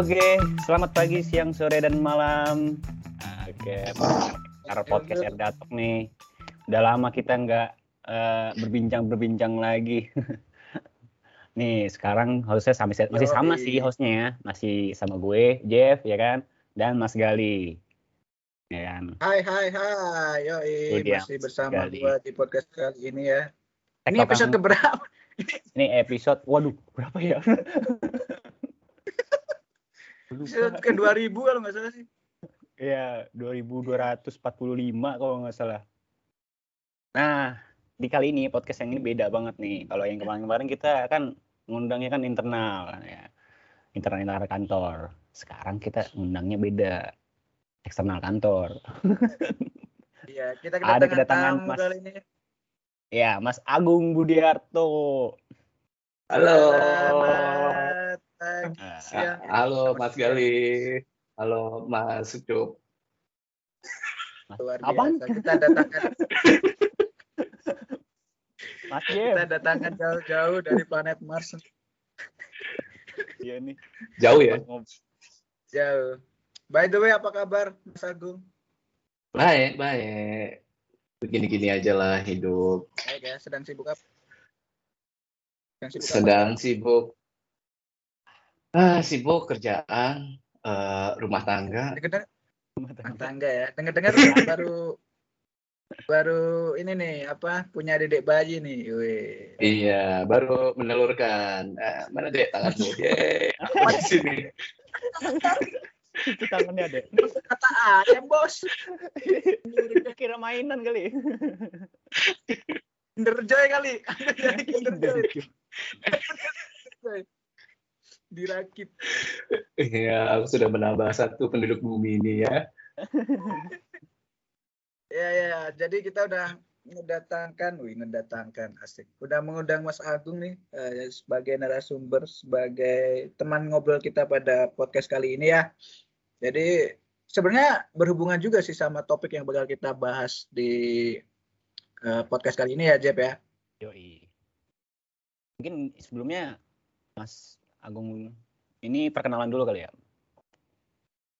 Oke, selamat pagi, siang, sore, dan malam. Oke, cara podcast Erdatok nih. Udah lama kita nggak uh, berbincang-berbincang lagi. nih, sekarang hostnya sama, masih sama sih hostnya ya. Masih sama gue, Jeff, ya kan? Dan Mas Gali. Ya kan? Hai, hai, hai. Yo, masih bersama Gali. gue di podcast kali ini ya. Ini episode keberapa? Ini episode, waduh, berapa ya? Episode ke 2000 kalau nggak salah sih. Iya, 2245 kalau nggak salah. Nah, di kali ini podcast yang ini beda banget nih. Kalau yang kemarin-kemarin kita kan ngundangnya kan internal kan ya. Internal internal kantor. Sekarang kita ngundangnya beda. Eksternal kantor. Iya, kita kedatangan, Ada kedatangan Mas kali ini. Ya, Mas Agung Budiarto. Halo. Selamat pagi, Halo Mas Gali. Halo Mas Sucup. Apa? Kita datangkan Mas Kita datangkan jauh-jauh dari planet Mars. Iya nih. Jauh ya? Jauh. By the way, apa kabar Mas Agung? Baik, baik. Begini-gini aja lah hidup. Baik ya, sedang sibuk apa? Sedang sibuk. Sedang apa? sibuk. Ah, sibuk kerjaan, uh, rumah tangga. Dengar, rumah tangga ya. Dengar-dengar baru baru ini nih apa punya dedek bayi nih. Wih. Iya, baru menelurkan. Uh, mana dek tanganmu? Yeay, di sini itu tangannya ada kata ayam bos kira mainan kali Kinderjoy kali Kinderjoy dirakit iya aku sudah menambah satu penduduk bumi ini ya ya ya jadi kita udah mendatangkan, wih mendatangkan asik. Udah mengundang Mas Agung nih uh, sebagai narasumber, sebagai teman ngobrol kita pada podcast kali ini ya. Jadi sebenarnya berhubungan juga sih sama topik yang bakal kita bahas di uh, podcast kali ini ya, Jeb ya. Yoi. Mungkin sebelumnya Mas Agung ini perkenalan dulu kali ya.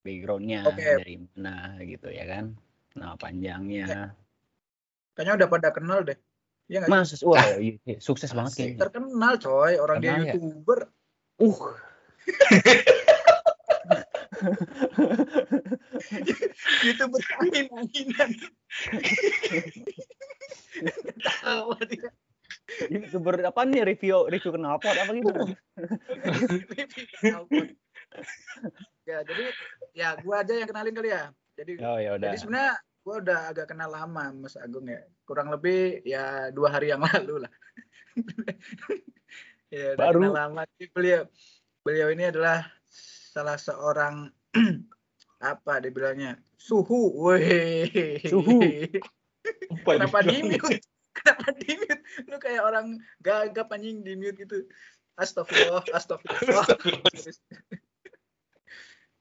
Backgroundnya okay. dari mana gitu ya kan. Nah panjangnya. Kayaknya udah pada kenal deh. Iya Mas, wah iya, iya, sukses banget sih. Terkenal coy, orang Terkenal dia ya? youtuber. Uh. itu berangin anginan tahu dia youtuber apa nih review review kenapa apa gitu? Ya jadi ya gua aja yang kenalin kali ya. Jadi oh, ya jadi sebenarnya gua udah agak kenal lama Mas Agung ya. Kurang lebih ya dua hari yang lalu lah. Ya udah Baru. kenal lama. Beliau beliau ini adalah salah seorang apa dibilangnya suhu, weh suhu. Kenapa di mute? Kenapa di mute? Lu kayak orang gagap anjing di mute gitu. Astagfirullah, astagfirullah.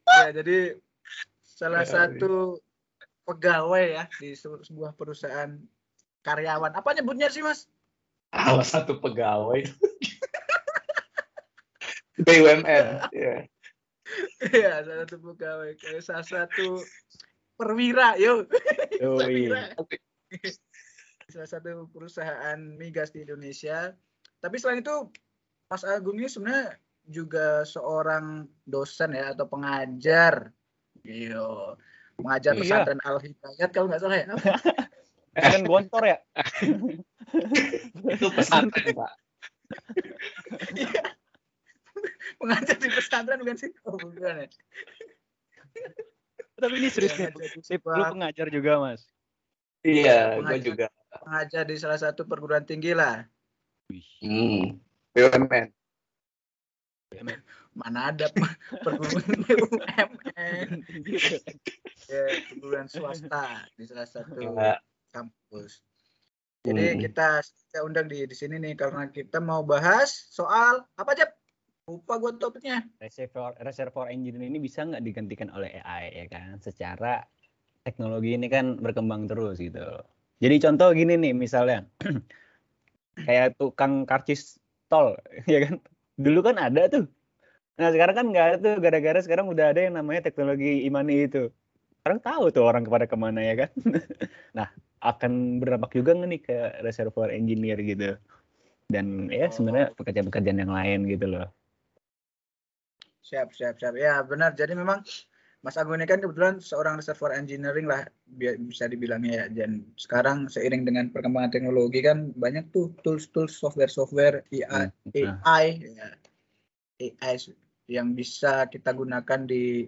ya jadi salah ya, satu pegawai ya di sebuah perusahaan karyawan. Apa nyebutnya sih mas? Salah satu pegawai. BUMN. Ya. Iya, salah satu pegawai. Kayak salah satu perwira, yuk. Oh, iya. Salah satu perusahaan migas di Indonesia. Tapi selain itu, Mas Agung ini sebenarnya juga seorang dosen ya atau pengajar. Iya. Mengajar iya. pesantren Al Hidayat kalau nggak salah ya. Kan gontor ya? Itu pesantren, Pak. Iya pengajar di pesantren bukan sih? Oh, bukan ya. Tapi ini serius nih. Lu pengajar juga, Mas. Iya, gue juga. Pengajar di salah satu perguruan tinggi lah. Hmm. BUMN. Mana ada perguruan BUMN. ya, perguruan swasta di salah satu ya. kampus. Jadi hmm. kita kita undang di di sini nih karena kita mau bahas soal apa aja lupa gue topiknya reservoir reservoir engine ini bisa nggak digantikan oleh AI ya kan secara teknologi ini kan berkembang terus gitu jadi contoh gini nih misalnya kayak tukang karcis tol ya kan dulu kan ada tuh Nah sekarang kan nggak ada tuh gara-gara sekarang udah ada yang namanya teknologi imani itu. Orang tahu tuh orang kepada ke mana ya kan. nah akan berdampak juga nggak nih ke reservoir engineer gitu. Dan ya sebenarnya pekerjaan-pekerjaan yang lain gitu loh. Siap, siap, siap. Ya benar. Jadi memang Mas Agung ini kan kebetulan seorang reservoir engineering lah bisa dibilangnya ya. Dan sekarang seiring dengan perkembangan teknologi kan banyak tuh tools-tools software-software AI, hmm. AI, ya, AI yang bisa kita gunakan di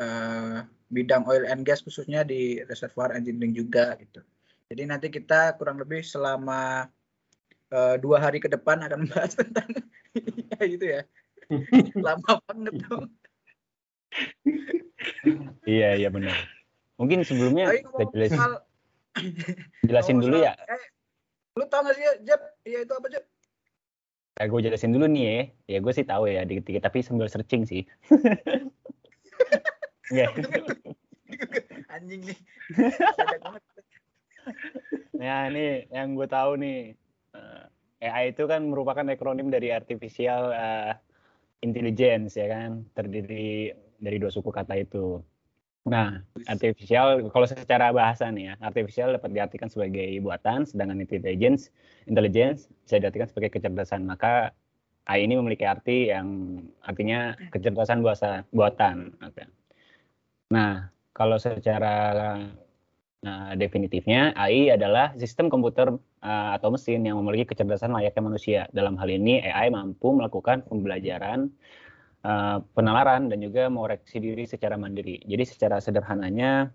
uh, bidang oil and gas khususnya di reservoir engineering juga gitu. Jadi nanti kita kurang lebih selama uh, dua hari ke depan akan membahas tentang ya gitu ya. Lama banget tuh iya iya benar. Mungkin sebelumnya kita jelasin, hal... jelasin dulu ya. Eh, lu tau gak sih ya, Jeb? Iya itu apa Jeb? Ya, gue jelasin dulu nih ya. Ya gue sih tahu ya dikit-dikit tapi sambil searching sih. Iya. Anjing nih. nah ini yang gue tahu nih. Eh, AI itu kan merupakan akronim dari artificial uh, intelligence ya kan, terdiri dari dua suku kata itu. Nah, artificial kalau secara bahasa nih ya, artificial dapat diartikan sebagai buatan, sedangkan intelligence, intelligence bisa diartikan sebagai kecerdasan. Maka AI ini memiliki arti yang artinya kecerdasan buasa, buatan. Nah, kalau secara nah, definitifnya AI adalah sistem komputer uh, atau mesin yang memiliki kecerdasan layaknya manusia. Dalam hal ini AI mampu melakukan pembelajaran uh, penalaran dan juga mengoreksi diri secara mandiri. Jadi secara sederhananya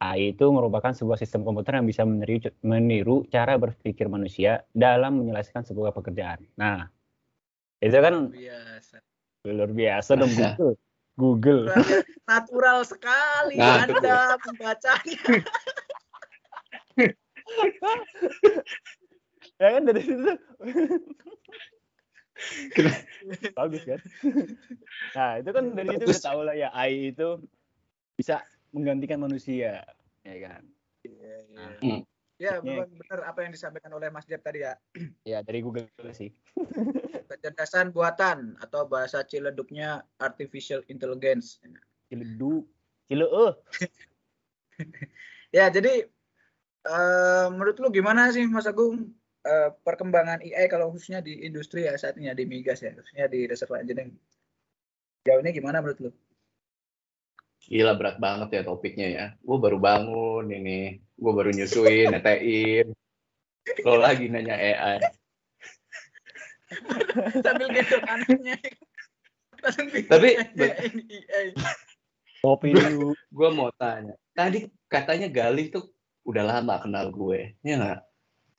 AI itu merupakan sebuah sistem komputer yang bisa meniru, meniru cara berpikir manusia dalam menyelesaikan sebuah pekerjaan. Nah, itu kan biasa. luar biasa dong Google. Google. Natural sekali nah, Anda membacanya. ya kan dari situ bagus kan nah itu kan dari itu udah tahu lah ya AI itu bisa menggantikan manusia ya kan iya, iya. Nah, hmm. Ya, memang benar apa yang disampaikan oleh Mas Jeb tadi ya. Ya, dari Google sih. Kecerdasan buatan atau bahasa ciledugnya artificial intelligence. Ciledug. Cileueuh. ya, jadi uh, menurut lu gimana sih Mas Agung uh, perkembangan AI kalau khususnya di industri ya saat ini ya di migas ya khususnya di reservoir engineering jauh ini gimana menurut lu? Gila berat banget ya topiknya ya. Gue baru bangun ini, gue baru nyusuin, netein. Lo lagi nanya AI. Sambil gendong anaknya. Tapi kopi dulu. Gue mau tanya. Tadi katanya Galih tuh udah lama kenal gue, ya nggak?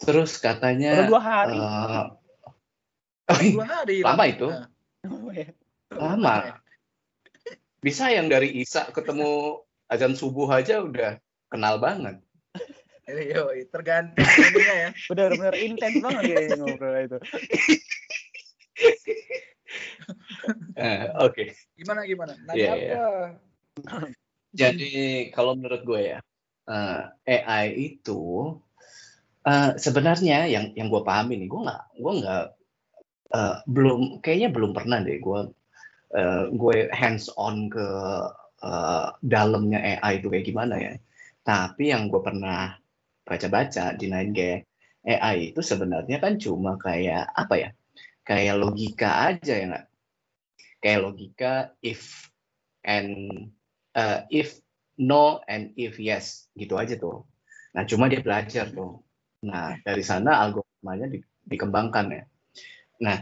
Terus katanya Baru dua hari. Uh, dua hari. Lama itu. Iya. Lama. Bisa yang dari Isa ketemu azan subuh aja udah kenal banget. Yo, tergantung ininya ya. Benar-benar intens banget ya ngobrol itu. uh, Oke. Okay. Gimana gimana? Nanya yeah, apa? Yeah. Jadi kalau menurut gue ya, uh, eh, AI itu Uh, sebenarnya yang yang gue pahami nih, gue nggak gue nggak uh, belum kayaknya belum pernah deh gue uh, gue hands on ke uh, dalamnya AI itu kayak gimana ya. Tapi yang gue pernah baca-baca di 9G, AI itu sebenarnya kan cuma kayak apa ya? Kayak logika aja ya nggak? Kayak logika if and uh, if no and if yes gitu aja tuh. Nah cuma dia belajar tuh Nah, dari sana algoritmanya di, dikembangkan ya. Nah,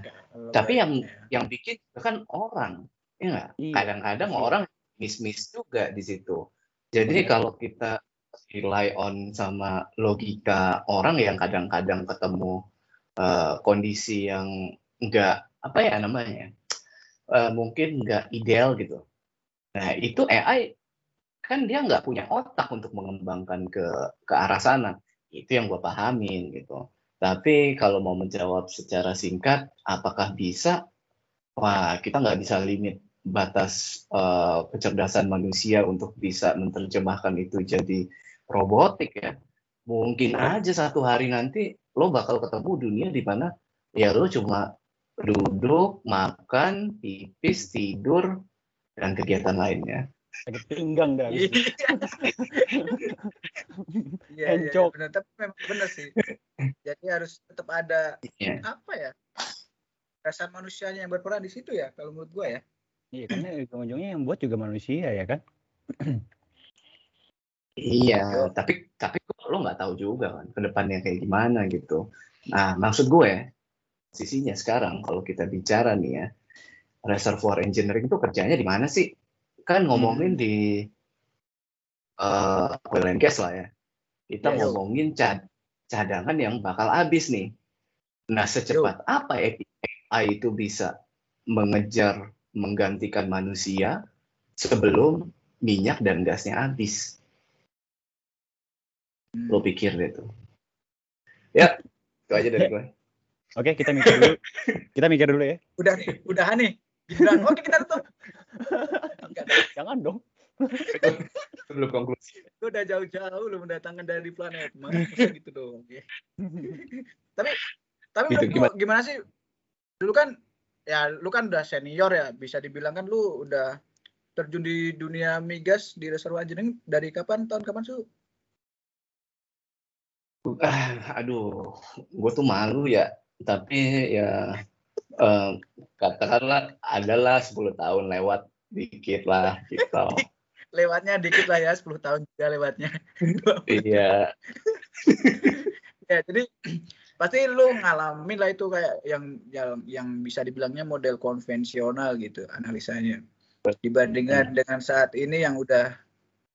tapi yang yang bikin kan orang, ya nggak? Iya. Kadang-kadang iya. orang miss-miss juga di situ. Jadi kalau kita rely on sama logika orang yang kadang-kadang ketemu uh, kondisi yang enggak apa ya namanya, uh, mungkin enggak ideal gitu. Nah, itu AI kan dia nggak punya otak untuk mengembangkan ke ke arah sana itu yang gue pahamin gitu. Tapi kalau mau menjawab secara singkat, apakah bisa? Wah, kita nggak bisa limit batas uh, kecerdasan manusia untuk bisa menerjemahkan itu jadi robotik ya. Mungkin aja satu hari nanti lo bakal ketemu dunia di mana ya lo cuma duduk, makan, pipis, tidur, dan kegiatan lainnya. Sakit pinggang dah. Iya, iya, iya, benar. Tapi memang benar sih. Jadi harus tetap ada Iya. apa ya? Rasa manusianya yang berperan di situ ya, kalau menurut gua ya. Iya, karena ujung-ujungnya yang buat juga manusia ya kan? Iya, tapi tapi kok lo nggak tahu juga kan ke depannya kayak gimana gitu. Nah, maksud gue sisinya sekarang kalau kita bicara nih ya, reservoir engineering itu kerjanya di mana sih? Kan ngomongin di eh oil and gas lah ya. Kita Yes. ngomongin cad- cadangan yang bakal habis nih. Nah, secepat apa AI itu bisa mengejar menggantikan manusia sebelum minyak dan gasnya habis? Hmm. lo pikir deh tuh. Ya, itu aja dari gue. Oke, kita mikir dulu. kita mikir dulu ya. Udah nih, udahan nih. Gibran, oke kita tutup. Enggak, Jangan dong. Sebelum konklusi. gue udah jauh-jauh lu mendatangkan dari planet Mars. Masa gitu dong. Ya. tapi tapi Gitu, lu gimana sih? Dulu kan ya lu kan udah senior ya, bisa dibilang kan lu udah terjun di dunia migas di reservoir engineering dari kapan tahun kapan su? Ah, aduh, gue tuh malu ya. Tapi ya eh, katakanlah adalah 10 tahun lewat dikit lah gitu. Lewatnya dikit lah ya, 10 tahun juga lewatnya. Iya, ya, jadi pasti lu ngalamin lah itu kayak yang yang yang bisa dibilangnya model konvensional gitu analisanya. Dibandingkan dengan saat ini yang udah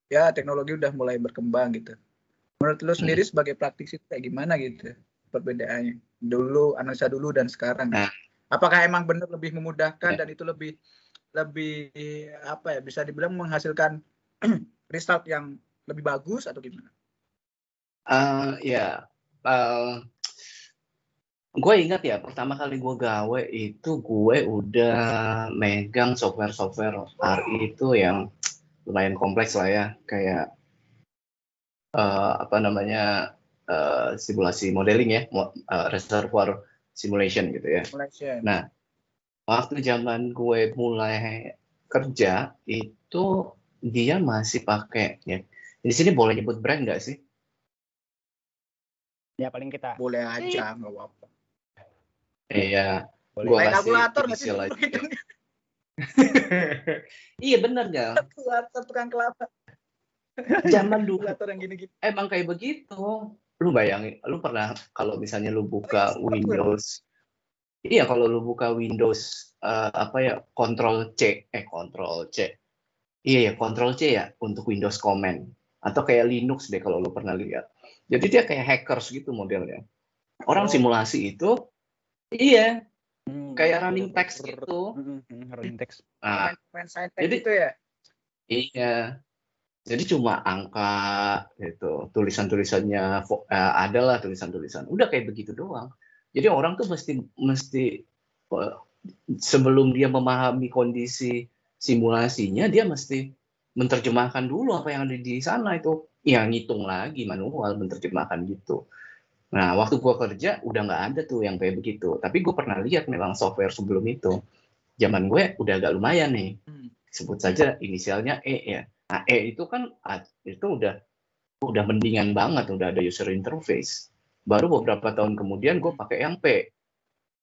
ya teknologi udah mulai berkembang gitu. Menurut lu sendiri sebagai praktisi kayak gimana gitu perbedaannya? Dulu analisa dulu dan sekarang. Nah. Apakah emang benar lebih memudahkan dan itu lebih lebih apa ya bisa dibilang menghasilkan result yang lebih bagus atau gimana? Eh, ya. gue ingat ya pertama kali gue gawe itu gue udah megang software-software RI itu yang lumayan kompleks lah ya kayak eh, apa namanya eh, simulasi modeling ya eh, reservoir simulation gitu ya Malaysia. Nah, waktu zaman gue mulai kerja itu dia masih pakai ya. Di sini boleh nyebut brand nggak sih? Ya paling kita boleh aja nggak apa-apa. Iya. boleh. Gua kasih kalkulator nggak sih? inisial aja. iya bener ya. kalkulator tukang kelapa. Zaman dulu Kalkulator yang gini-gini. emang kayak begitu. Lu bayangin, lu pernah kalau misalnya lu buka Windows, iya kalau lu buka Windows eh, apa ya, Control C, eh Control C, iya ya Control C ya untuk Windows Command atau kayak Linux deh kalau lu pernah lihat. Jadi dia kayak hackers gitu modelnya. Orang Oh. simulasi itu, iya Hmm, kayak running text gitu. Hmm, hmm, running text. Nah, Main, main science Jadi- gitu ya. Iya. Jadi cuma angka gitu, tulisan-tulisannya fo- eh, adalah tulisan-tulisan. Udah kayak begitu doang. Jadi orang tuh mesti mesti sebelum dia memahami kondisi simulasinya, dia mesti menerjemahkan dulu apa yang ada di sana itu. Ya ngitung lagi manual, menerjemahkan gitu. Nah, waktu gua kerja udah nggak ada tuh yang kayak begitu. Tapi gue pernah lihat memang software sebelum itu. Zaman gue udah agak lumayan nih Hmm. sebut saja inisialnya E ya. Nah, E itu kan itu udah udah mendingan banget, udah ada user interface. Baru beberapa tahun kemudian gue pakai yang P.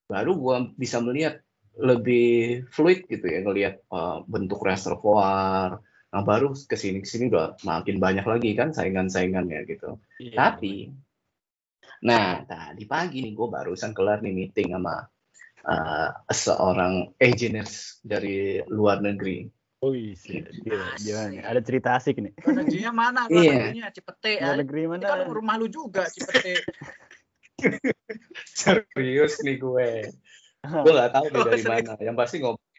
Baru gue bisa melihat lebih fluid gitu ya, ngelihat eh, bentuk reservoir. Nah, baru ke sini ke sini udah makin banyak lagi kan saingan-saingannya gitu. Iya, Tapi, nah tadi pagi nih gue barusan kelar nih meeting sama eh, seorang engineers dari luar negeri. Wih, gila, gila nih. Ada cerita asik nih. Luar negerinya mana? Iya. Negerinya Cipete ya. Luar negeri mana? kan rumah lu juga Cipete. Serius nih gue. Gue nggak tahu nih Oh, dari serius. mana. Yang pasti ngomong.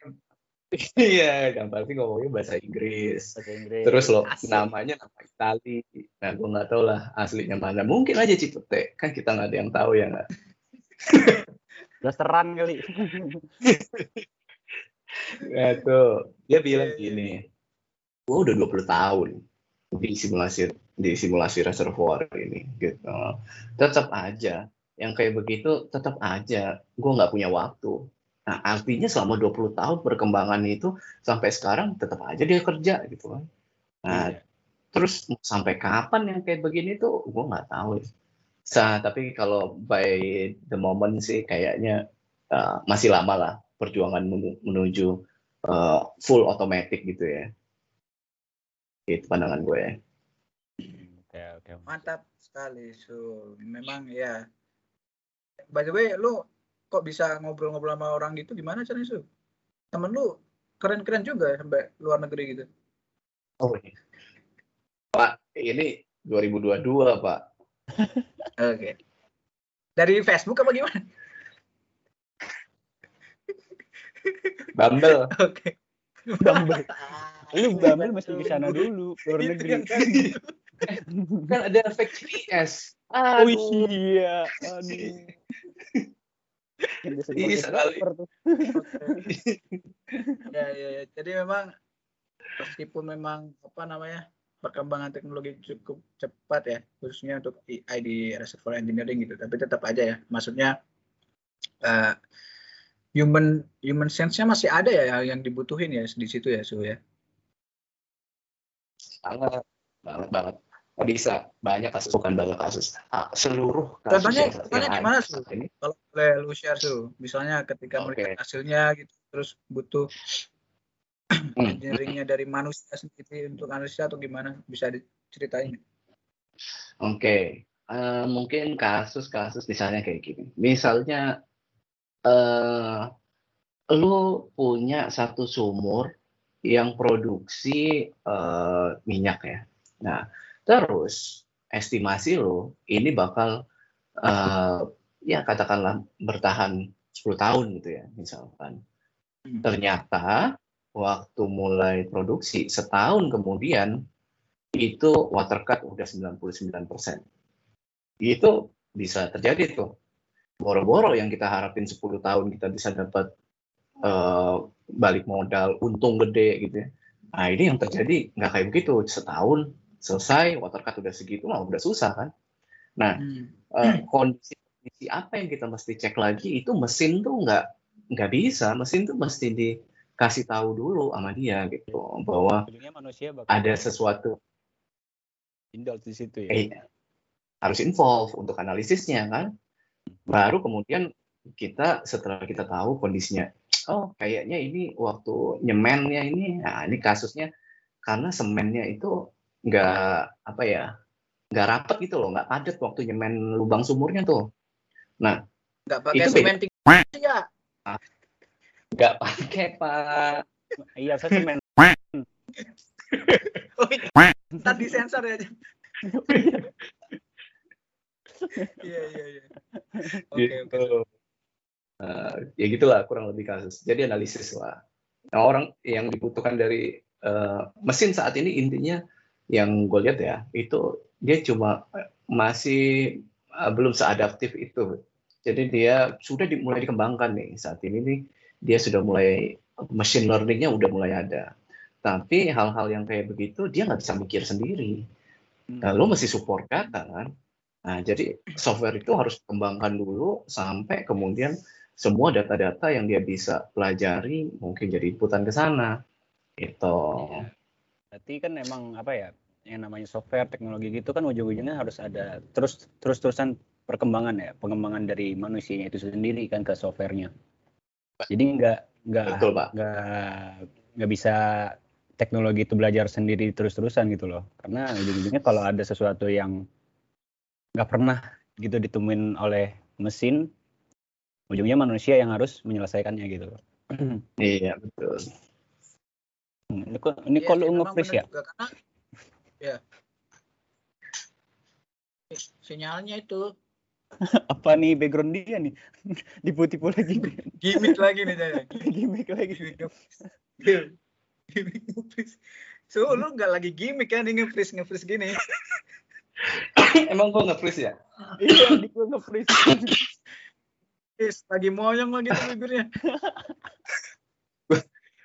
Iya, yang pasti ngomongnya bahasa Inggris. Bahasa Inggris. Terus lo Asik. namanya nama Itali. Nah, gue nggak tahu lah aslinya mana. Mungkin aja Cipete. Kan kita nggak ada yang tahu ya nggak. Blasteran kali. Nah, tuh. Dia bilang gini. Gue udah 20 tahun di simulasi di simulasi reservoir ini gitu. Tetap aja yang kayak begitu tetap aja gue nggak punya waktu Nah, artinya selama 20 tahun perkembangan itu sampai sekarang tetap aja dia kerja gitu kan. Nah, Iya. terus sampai kapan yang kayak begini tuh gue nggak tahu. ya. Sa, tapi kalau by the moment sih kayaknya uh, masih lama lah perjuangan menu- menuju uh, full automatic gitu ya. Itu pandangan gue ya. Oke, oke. Mantap sekali, Su. Memang ya. By the way, lu kok bisa ngobrol-ngobrol sama orang gitu gimana caranya, Su? Temen lu keren-keren juga sampai luar negeri gitu. Oh iya. Pak, ini 2022 Pak. Oke. Dari Facebook apa gimana? Bumble. Oke. Bumble. Lu Bumble mesti ke sana dulu, luar negeri. yang tadi. kan ada fake. Oh Aduh. iya, aduh. Dipakai sekali. ya, ya, ya. Jadi memang meskipun memang apa namanya perkembangan teknologi cukup cepat ya, khususnya untuk AI di reservoir engineering gitu, tapi tetap aja ya, maksudnya eh, human human sense-nya masih ada ya yang dibutuhin ya di situ ya, Su ya. banget banget banget bisa banyak kasus bukan banyak kasus seluruh kasus Contohnya- contohnya gimana, Su? ini Kalau boleh lu share Su, misalnya ketika Oke. melihat hasilnya gitu, terus butuh Hmm. engineering-nya dari manusia sendiri untuk analisa atau gimana, bisa diceritain? Oke, Eh, mungkin kasus-kasus misalnya kayak gini. Misalnya, eh, lu punya satu sumur yang produksi eh, minyak ya. Nah, terus estimasi lu ini bakal eh, ya katakanlah bertahan 10 tahun gitu ya, misalkan. Hmm. Ternyata waktu mulai produksi setahun kemudian itu water cut udah 99%. Itu bisa terjadi tuh. Boro-boro yang kita harapin 10 tahun kita bisa dapat eh, balik modal, untung gede gitu ya. Nah ini yang terjadi nggak kayak begitu. Setahun selesai, water cut udah segitu, mah udah susah kan. Nah, Hmm. eh, kondisi kondisi apa yang kita mesti cek lagi itu mesin tuh nggak nggak bisa mesin tuh mesti dikasih tahu dulu sama dia gitu bahwa Ujungnya manusia bakal ada sesuatu di situ ya. eh, harus involve untuk analisisnya kan baru kemudian kita setelah kita tahu kondisinya oh kayaknya ini waktu nyemennya ini nah ini kasusnya karena semennya itu nggak apa ya nggak rapet gitu loh nggak padat waktu nyemen lubang sumurnya tuh nah Nggak pakai Itu semen tinggi ya. nggak pakai pak Iya, saya semen. Oh, iya. Ntar disensor ya. Iya, iya, iya. Oke, oke. gitu. Eh, ya gitulah kurang lebih kasus. Jadi analisis lah. Nah, orang yang dibutuhkan dari eh, mesin saat ini intinya yang gue lihat ya itu dia cuma eh, masih eh, belum seadaptif itu. Jadi dia sudah dimulai dikembangkan nih saat ini nih dia sudah mulai machine learningnya udah mulai ada. Tapi hal-hal yang kayak begitu dia nggak bisa mikir sendiri. Nah, lo mesti support data kan. Nah, jadi software itu harus dikembangkan dulu sampai kemudian semua data-data yang dia bisa pelajari mungkin jadi inputan ke sana. Gitu. Berarti kan emang apa ya? Yang namanya software teknologi gitu kan ujung-ujungnya harus ada terus terus-terusan perkembangan ya, pengembangan dari manusianya itu sendiri kan ke softwarenya. Jadi nggak nggak nggak nggak bisa teknologi itu belajar sendiri terus-terusan gitu loh. Karena ujung-ujungnya kalau ada sesuatu yang nggak pernah gitu ditemuin oleh mesin, ujungnya manusia yang harus menyelesaikannya gitu. loh. Iya, betul. ini kok ini Iya ya? juga, karena ya Si- sinyalnya itu Apa nih background dia nih? Dipu-tipu lagi nih. gimmick lagi nih saya. Gimik lagi. Gimmick gimmick. So, lu nggak lagi gimmick kan ini nge-freeze nge-freeze gini. Emang gua nge-freeze ya? Iya, di gua nge-freeze. Freeze, lagi moyong lagi tuh bibirnya.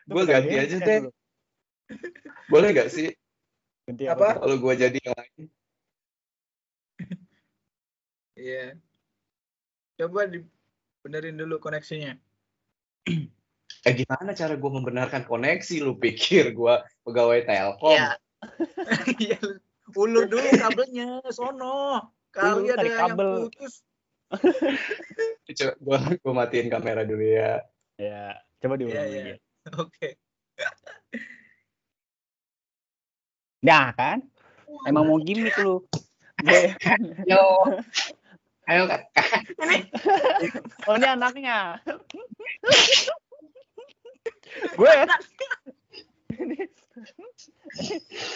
Gua ganti aja deh. Boleh nggak sih Ganti Apa? kalau gua jadi yang lain? Iya. Coba dibenerin dulu koneksinya. eh gimana cara gue membenarkan koneksi lu pikir gue pegawai telkom Iya. Iya, lu- ulur dulu kabelnya, sono. Kali ada tarik yang kabel. putus. coba gue gue matiin kamera dulu ya Ya, coba diulang Iya, iya. lagi. Oke. Nah kan, emang mau gimmick lu. Gue- yo ayo kak oh ini anaknya. gue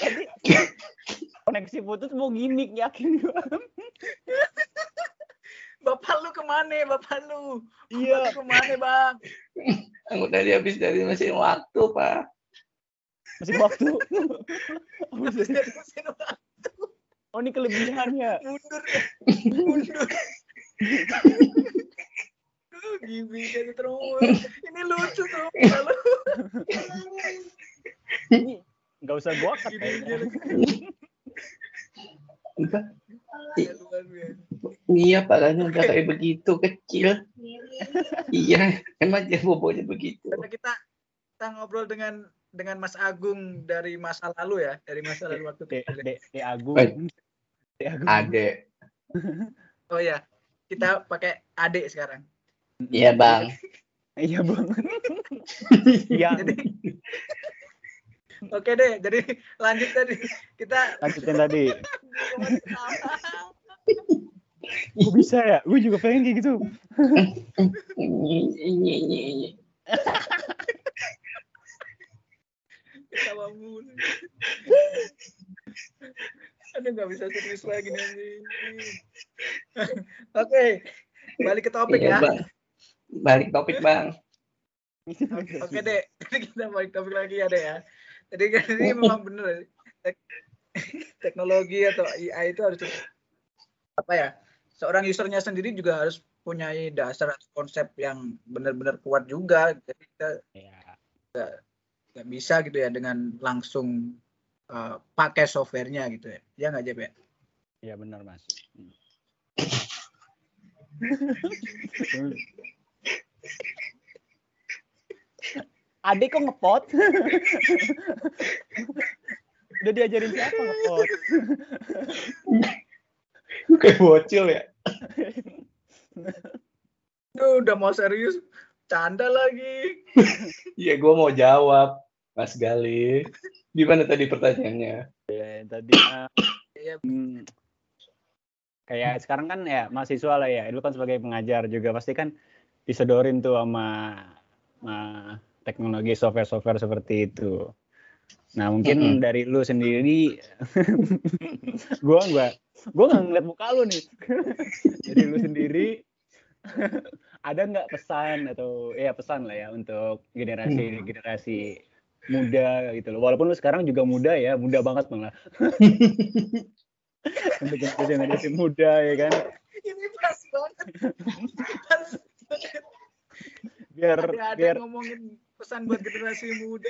Tadi koneksi putus mau gimmick yakin gue. Bapak lu ke mana, bapak lu? Iya. Bapak lu ke mana, bang? aku tadi habis dari mesin waktu pak Masih waktu. Habis dari mesin waktu. oh ini kelebihannya. mundur ya. mundur kan terus ini lucu tuh kalau nggak usah gua cut? Ya, biasa. iya palanya udah kayak begitu kecil iya emang dia bobonya begitu Karena kita kita ngobrol dengan dengan Mas Agung dari masa lalu ya dari masa lalu waktu De, kecil. de, de Agung. De Agung. adek Oh ya kita pakai adik sekarang. iya bang Iya bang. Iya. Oke deh, jadi lanjut tadi kita Lanjutin tadi. Gue bisa ya? Gue juga pengen kayak gitu. ketawa mulu. Aduh nggak bisa serius lagi nih. Oke, balik ke topik Iya, ya. bang balik topik bang Oke deh, kita balik topik lagi ya deh ya. Jadi kan ini memang bener tek- teknologi atau AI itu harus apa ya? Seorang usernya sendiri juga harus punya dasar atau konsep yang benar-benar kuat juga. Jadi kita Iya. nggak bisa gitu ya dengan langsung uh, pakai softwarenya gitu ya. Ya nggak Jep ya? Iya benar mas. Adik kok ngepot? Udah diajarin siapa ngepot? kayak bocil ya Duh, udah mau serius, canda lagi. iya gue mau jawab Mas Gali gimana tadi pertanyaannya Ya, tadi ah, Iya. hmm, kayak sekarang kan ya mahasiswa lah ya, lu kan sebagai pengajar juga pasti kan disodorin tuh sama, sama teknologi software-software seperti itu. Nah mungkin Mm-mm. dari lu sendiri, gua gua gua nggak ngeliat muka lu nih. dari lu sendiri ada nggak pesan atau ya pesan lah ya untuk generasi generasi muda gitu loh. Walaupun lu sekarang juga muda ya, muda banget malah. untuk generasi generasi muda ya kan, Ini pas banget. Pas banget. biar Ada ada biar ngomongin pesan buat generasi muda.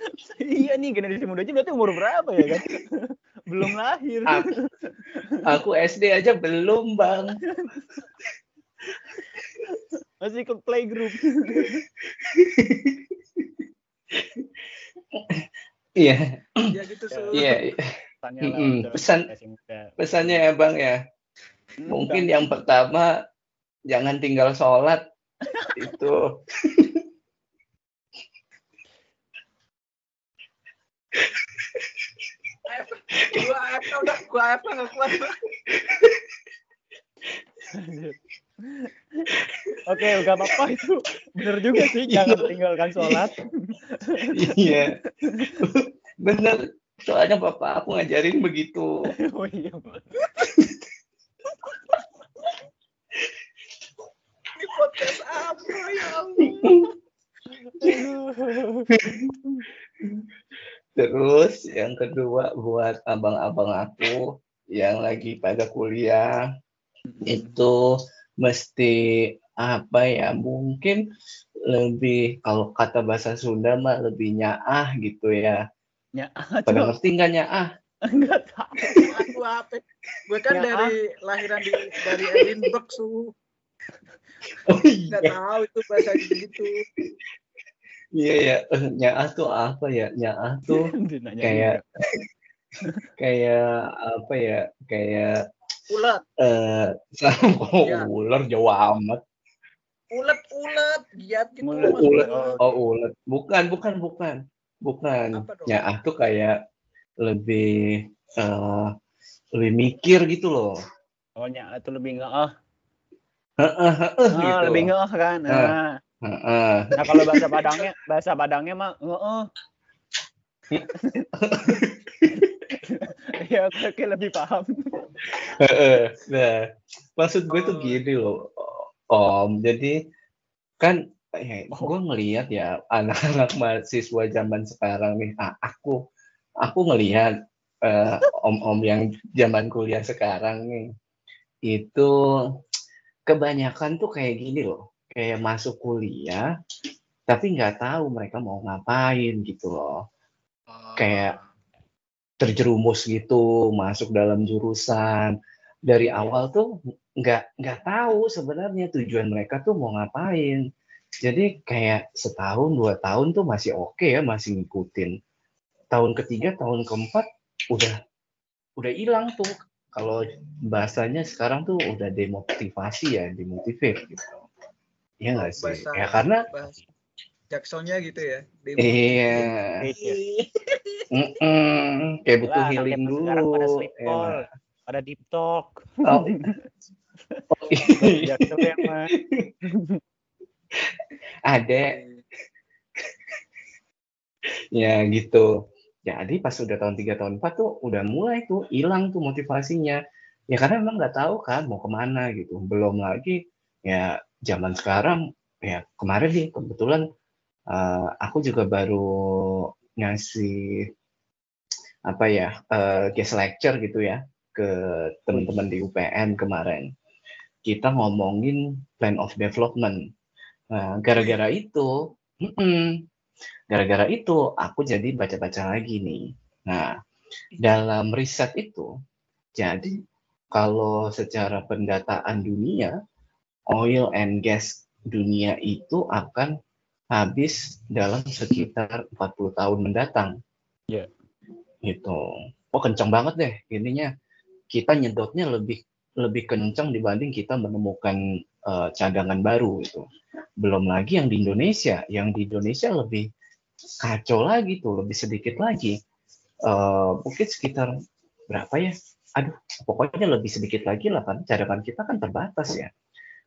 iya nih generasi muda aja berarti umur berapa ya kan? Belum lahir. aku, aku SD aja belum bang Masih ikut playgroup. iya Ya gitu. Sul. iya Pesannya lah Mm-mm. untuk Pesan- generasi muda. pesannya ya bang ya Hmm, mungkin yang pertama jangan tinggal sholat itu Gua AFK udah, gua AFK nggak kuat. Oke, gak apa-apa itu. Bener juga sih, jangan tinggalkan sholat. iya bener soalnya bapak aku ngajarin begitu oh iya, Pak. Ini podcast apa ya Allah? Terus yang kedua buat abang-abang aku yang lagi pada kuliah itu mesti apa ya mungkin lebih kalau kata bahasa Sunda mah lebih nyaah gitu ya Ya, pada ngerti nggak nyaah enggak tahu. Aku apa? Gue kan Ya, dari lahiran di dari Edinburgh su. Oh iya, tahu itu bahasa gitu iya ya. Nyaah tuh apa ya? Nyaah tuh Dinanya kayak kayak apa ya? Kayak ulet eh sama Iya. ular jauh amat. ulet ulet giat gitu Ulet, Mas. ulet. Oh, Oh ulet. Bukan, bukan, bukan. Bukan. Nyaah tuh kayak lebih eh lebih mikir gitu loh. Pokoknya itu lebih ngeeh. Heeh, heeh, Ah, gitu. lebih ngeeh kan. Nah, Nah kalau bahasa Padangnya, bahasa Padangnya mah ngeeh. ya, oke, lebih paham. Nah, maksud gue tuh Oh. gini loh, Om. Jadi kan ya, Oh. gue ngelihat ya anak-anak mahasiswa zaman sekarang nih. Ah, aku aku ngelihat eh, om-om yang zaman kuliah sekarang nih itu kebanyakan tuh kayak gini loh, kayak masuk kuliah tapi nggak tahu mereka mau ngapain gitu loh. Oh. Kayak terjerumus gitu masuk dalam jurusan. Dari awal tuh nggak nggak tahu sebenarnya tujuan mereka tuh mau ngapain. Jadi kayak setahun dua tahun tuh masih oke ya masih ngikutin. Tahun ketiga tahun keempat udah udah hilang tuh. Kalau bahasanya sekarang tuh udah demotivasi ya demotivate gitu ya nggak sih Bahasa- ya karena bahasa Jacksonnya gitu ya Di- iya Iya. mm-mm, kayak butuh healing dulu sekarang pada sleep ya. call, pada deep talk. Oh. Oh, iya. Mah. ada ya gitu jadi pas udah tahun 3 tahun 4 tuh udah mulai tuh hilang tuh motivasinya ya karena memang nggak tahu kan mau ke mana gitu belum lagi ya zaman sekarang ya kemarin nih kebetulan eh, aku juga baru ngasih apa ya eh, guest lecture gitu ya ke teman-teman di UPN kemarin kita ngomongin plan of development Nah, gara-gara itu, gara-gara itu aku jadi baca-baca lagi nih. Nah, dalam riset itu, jadi kalau secara pendataan dunia, oil and gas dunia itu akan habis dalam sekitar 40 tahun mendatang. Iya. Gitu. Oh, kencang banget deh ininya. Kita nyedotnya lebih lebih kencang dibanding kita menemukan eh, cadangan baru itu. Belum lagi yang di Indonesia, yang di Indonesia lebih kacau lagi tuh, lebih sedikit lagi. Eh, mungkin sekitar berapa ya? Aduh, pokoknya lebih sedikit lagi lah kan cadangan kita kan terbatas ya.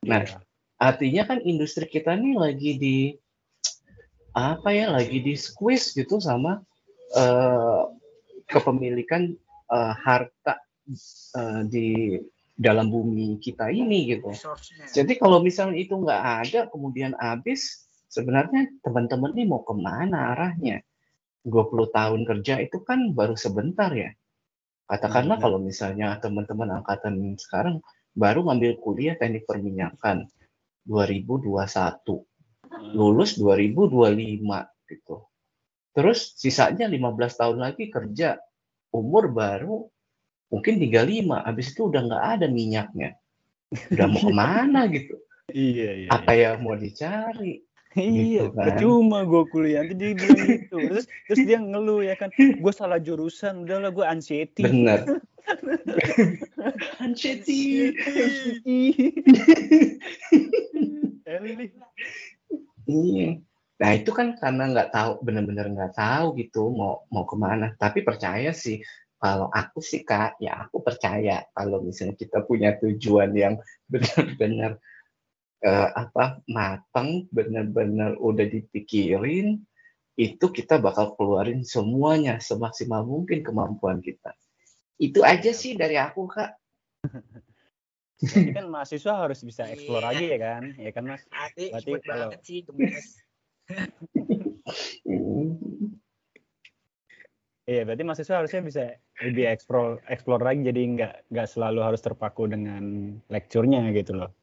Nah, Iya. artinya kan industri kita nih lagi di apa ya lagi di squeeze gitu sama eh, kepemilikan eh, harta eh, di dalam bumi kita ini gitu. Jadi kalau misalnya itu nggak ada kemudian habis, sebenarnya teman-teman ini mau ke mana arahnya? 20 tahun kerja itu kan baru sebentar ya. Katakanlah Iya. kalau misalnya teman-teman angkatan sekarang baru ngambil kuliah teknik perminyakan 2021, lulus 2025 gitu. Terus sisanya 15 tahun lagi kerja, umur baru mungkin 35, habis itu udah nggak ada minyaknya. Udah mau ke mana gitu? Iya, iya. Apa yang mau dicari? Iya, gitu kan. percuma gue kuliah. Bilang gitu. Terus, terus dia ngeluh ya kan, gue salah jurusan, udahlah gue anxiety. Bener. Anxiety. Eli. Iya. Nah itu kan karena nggak tahu, benar-benar nggak tahu gitu mau mau ke mana. Tapi percaya sih, kalau aku sih kak, ya aku percaya kalau misalnya kita punya tujuan yang benar-benar eh, apa matang, benar-benar udah dipikirin, itu kita bakal keluarin semuanya semaksimal mungkin kemampuan kita. Itu aja sih dari aku kak. Jadi kan mahasiswa harus bisa explore Iya. lagi ya kan? Ya kan mas? Berarti kalau- banget sih gemes. Iya, berarti mahasiswa harusnya bisa lebih explore explore lagi jadi nggak nggak selalu harus terpaku dengan lecture-nya gitu loh.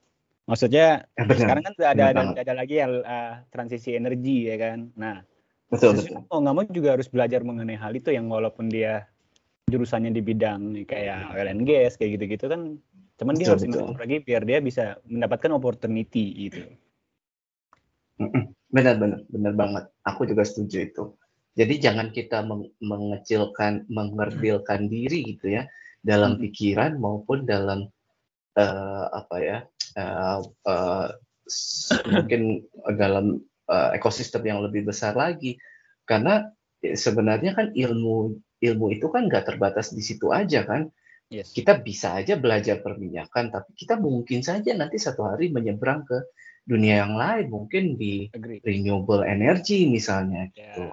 Maksudnya Ya, benar. sekarang kan ada ada, ada lagi yang uh, transisi energi ya kan. Nah, Betul betul. mau nggak mau juga harus belajar mengenai hal itu yang walaupun dia jurusannya di bidang kayak oil and gas kayak gitu-gitu kan Cuman dia harus betul. lagi biar dia bisa mendapatkan opportunity gitu. Benar, benar, benar banget. Aku juga setuju itu. Jadi jangan kita meng- mengecilkan, mengerdilkan diri gitu ya dalam pikiran maupun dalam eh, apa ya, eh, s- mungkin dalam eh, ekosistem yang lebih besar lagi. Karena eh, sebenarnya kan ilmu ilmu itu kan nggak terbatas di situ aja kan. Yes. Kita bisa aja belajar perminyakan, tapi kita mungkin saja nanti satu hari menyeberang ke dunia yang lain, mungkin di Agree. renewable energy misalnya Ya. gitu.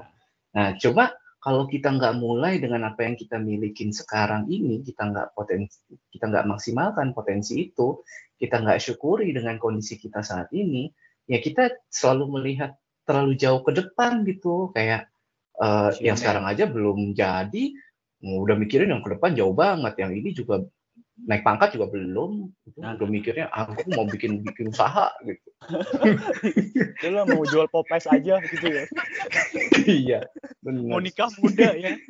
Nah, coba kalau kita nggak mulai dengan apa yang kita milikin sekarang ini, kita nggak potensi, kita nggak maksimalkan potensi itu, kita nggak syukuri dengan kondisi kita saat ini, ya kita selalu melihat terlalu jauh ke depan gitu, kayak eh, yang sekarang aja belum jadi, udah mikirin yang ke depan jauh banget, yang ini juga naik pangkat juga belum, gitu. Nah. udah mikirnya ah, aku mau bikin bikin usaha gitu. Lah mau jual popes aja gitu ya. iya, benar. Mau nikah muda ya.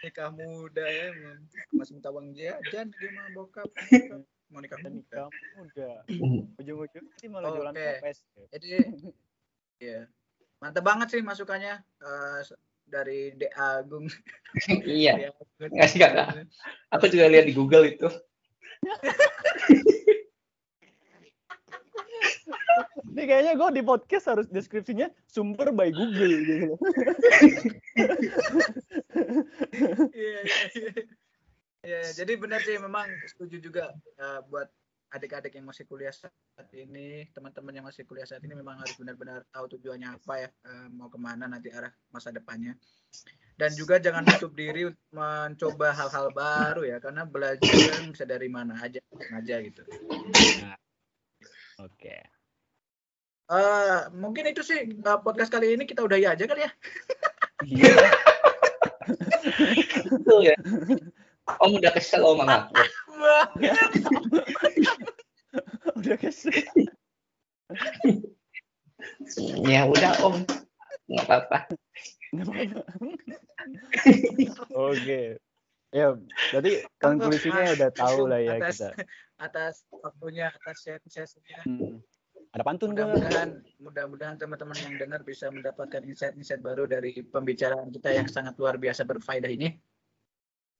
Nikah muda ya emang. masih minta uang jajan gimana bokap mau nikah Dan muda nikah muda. Hmm. Ujung-ujung sih malah jualan Oke. popes. jadi ya mantap banget sih masukannya eh, dari De Agung Iya. Ngasih kata. Aku juga lihat di Google itu. Ini kayaknya gue di podcast harus deskripsinya sumber by Google gitu. Iya, iya, iya. Iya, jadi benar sih memang setuju juga eh, buat adik-adik yang masih kuliah saat ini, teman-teman yang masih kuliah saat ini memang harus benar-benar tahu tujuannya apa ya, eh, mau ke mana nanti arah masa depannya. Dan juga jangan tutup diri untuk mencoba hal-hal baru ya, karena belajar kan bisa dari mana aja, aja gitu. Oke. Eh, mungkin itu sih eh, podcast kali ini kita udahi aja kali ya. Iya. Betul ya. Om udah kesel om aku. Udah kesel. Ya udah om. Nggak apa-apa. Oke. Ya, berarti konklusinya udah tahu lah ya atas, kita. atas waktunya, atas sesinya. Hmm. Ada pantun mudah-mudahan mudah-mudahan teman-teman yang dengar bisa mendapatkan insight-insight baru dari pembicaraan kita yang sangat luar biasa berfaedah ini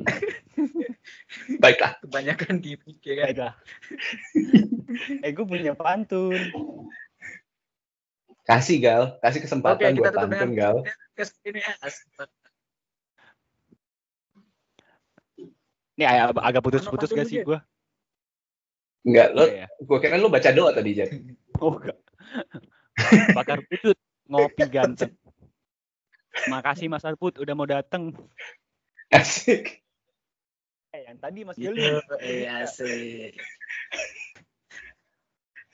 Baiklah. kebanyakan gimmick ya kan Baiklah. eh, gue punya pantun. Kasih Gal. Kasih kesempatan kita buat pantun Gal. ini ya As- Ini ag- agak putus-putus gak sih gue? Enggak, lo ya. gue kira lu baca doa tadi Jan. Oh, enggak. Bakar putut, ngopi ganteng. Makasih Mas Arput udah mau dateng. Asik. Eh, yang tadi Mas gitu Geli. iya sih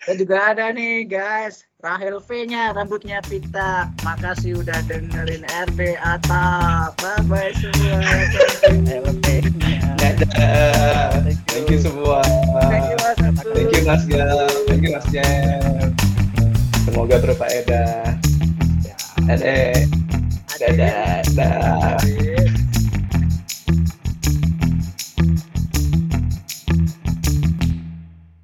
dan juga ada nih guys Rahel V-nya rambutnya pita makasih udah dengerin RD Atap bye bye semua. Dadah. Thank you semua. thank you mas Abdul. Thank you Mas Gal. Thank you Mas Jan. Semoga berfaedah. Ya. Dadah. Dadah. Dadah.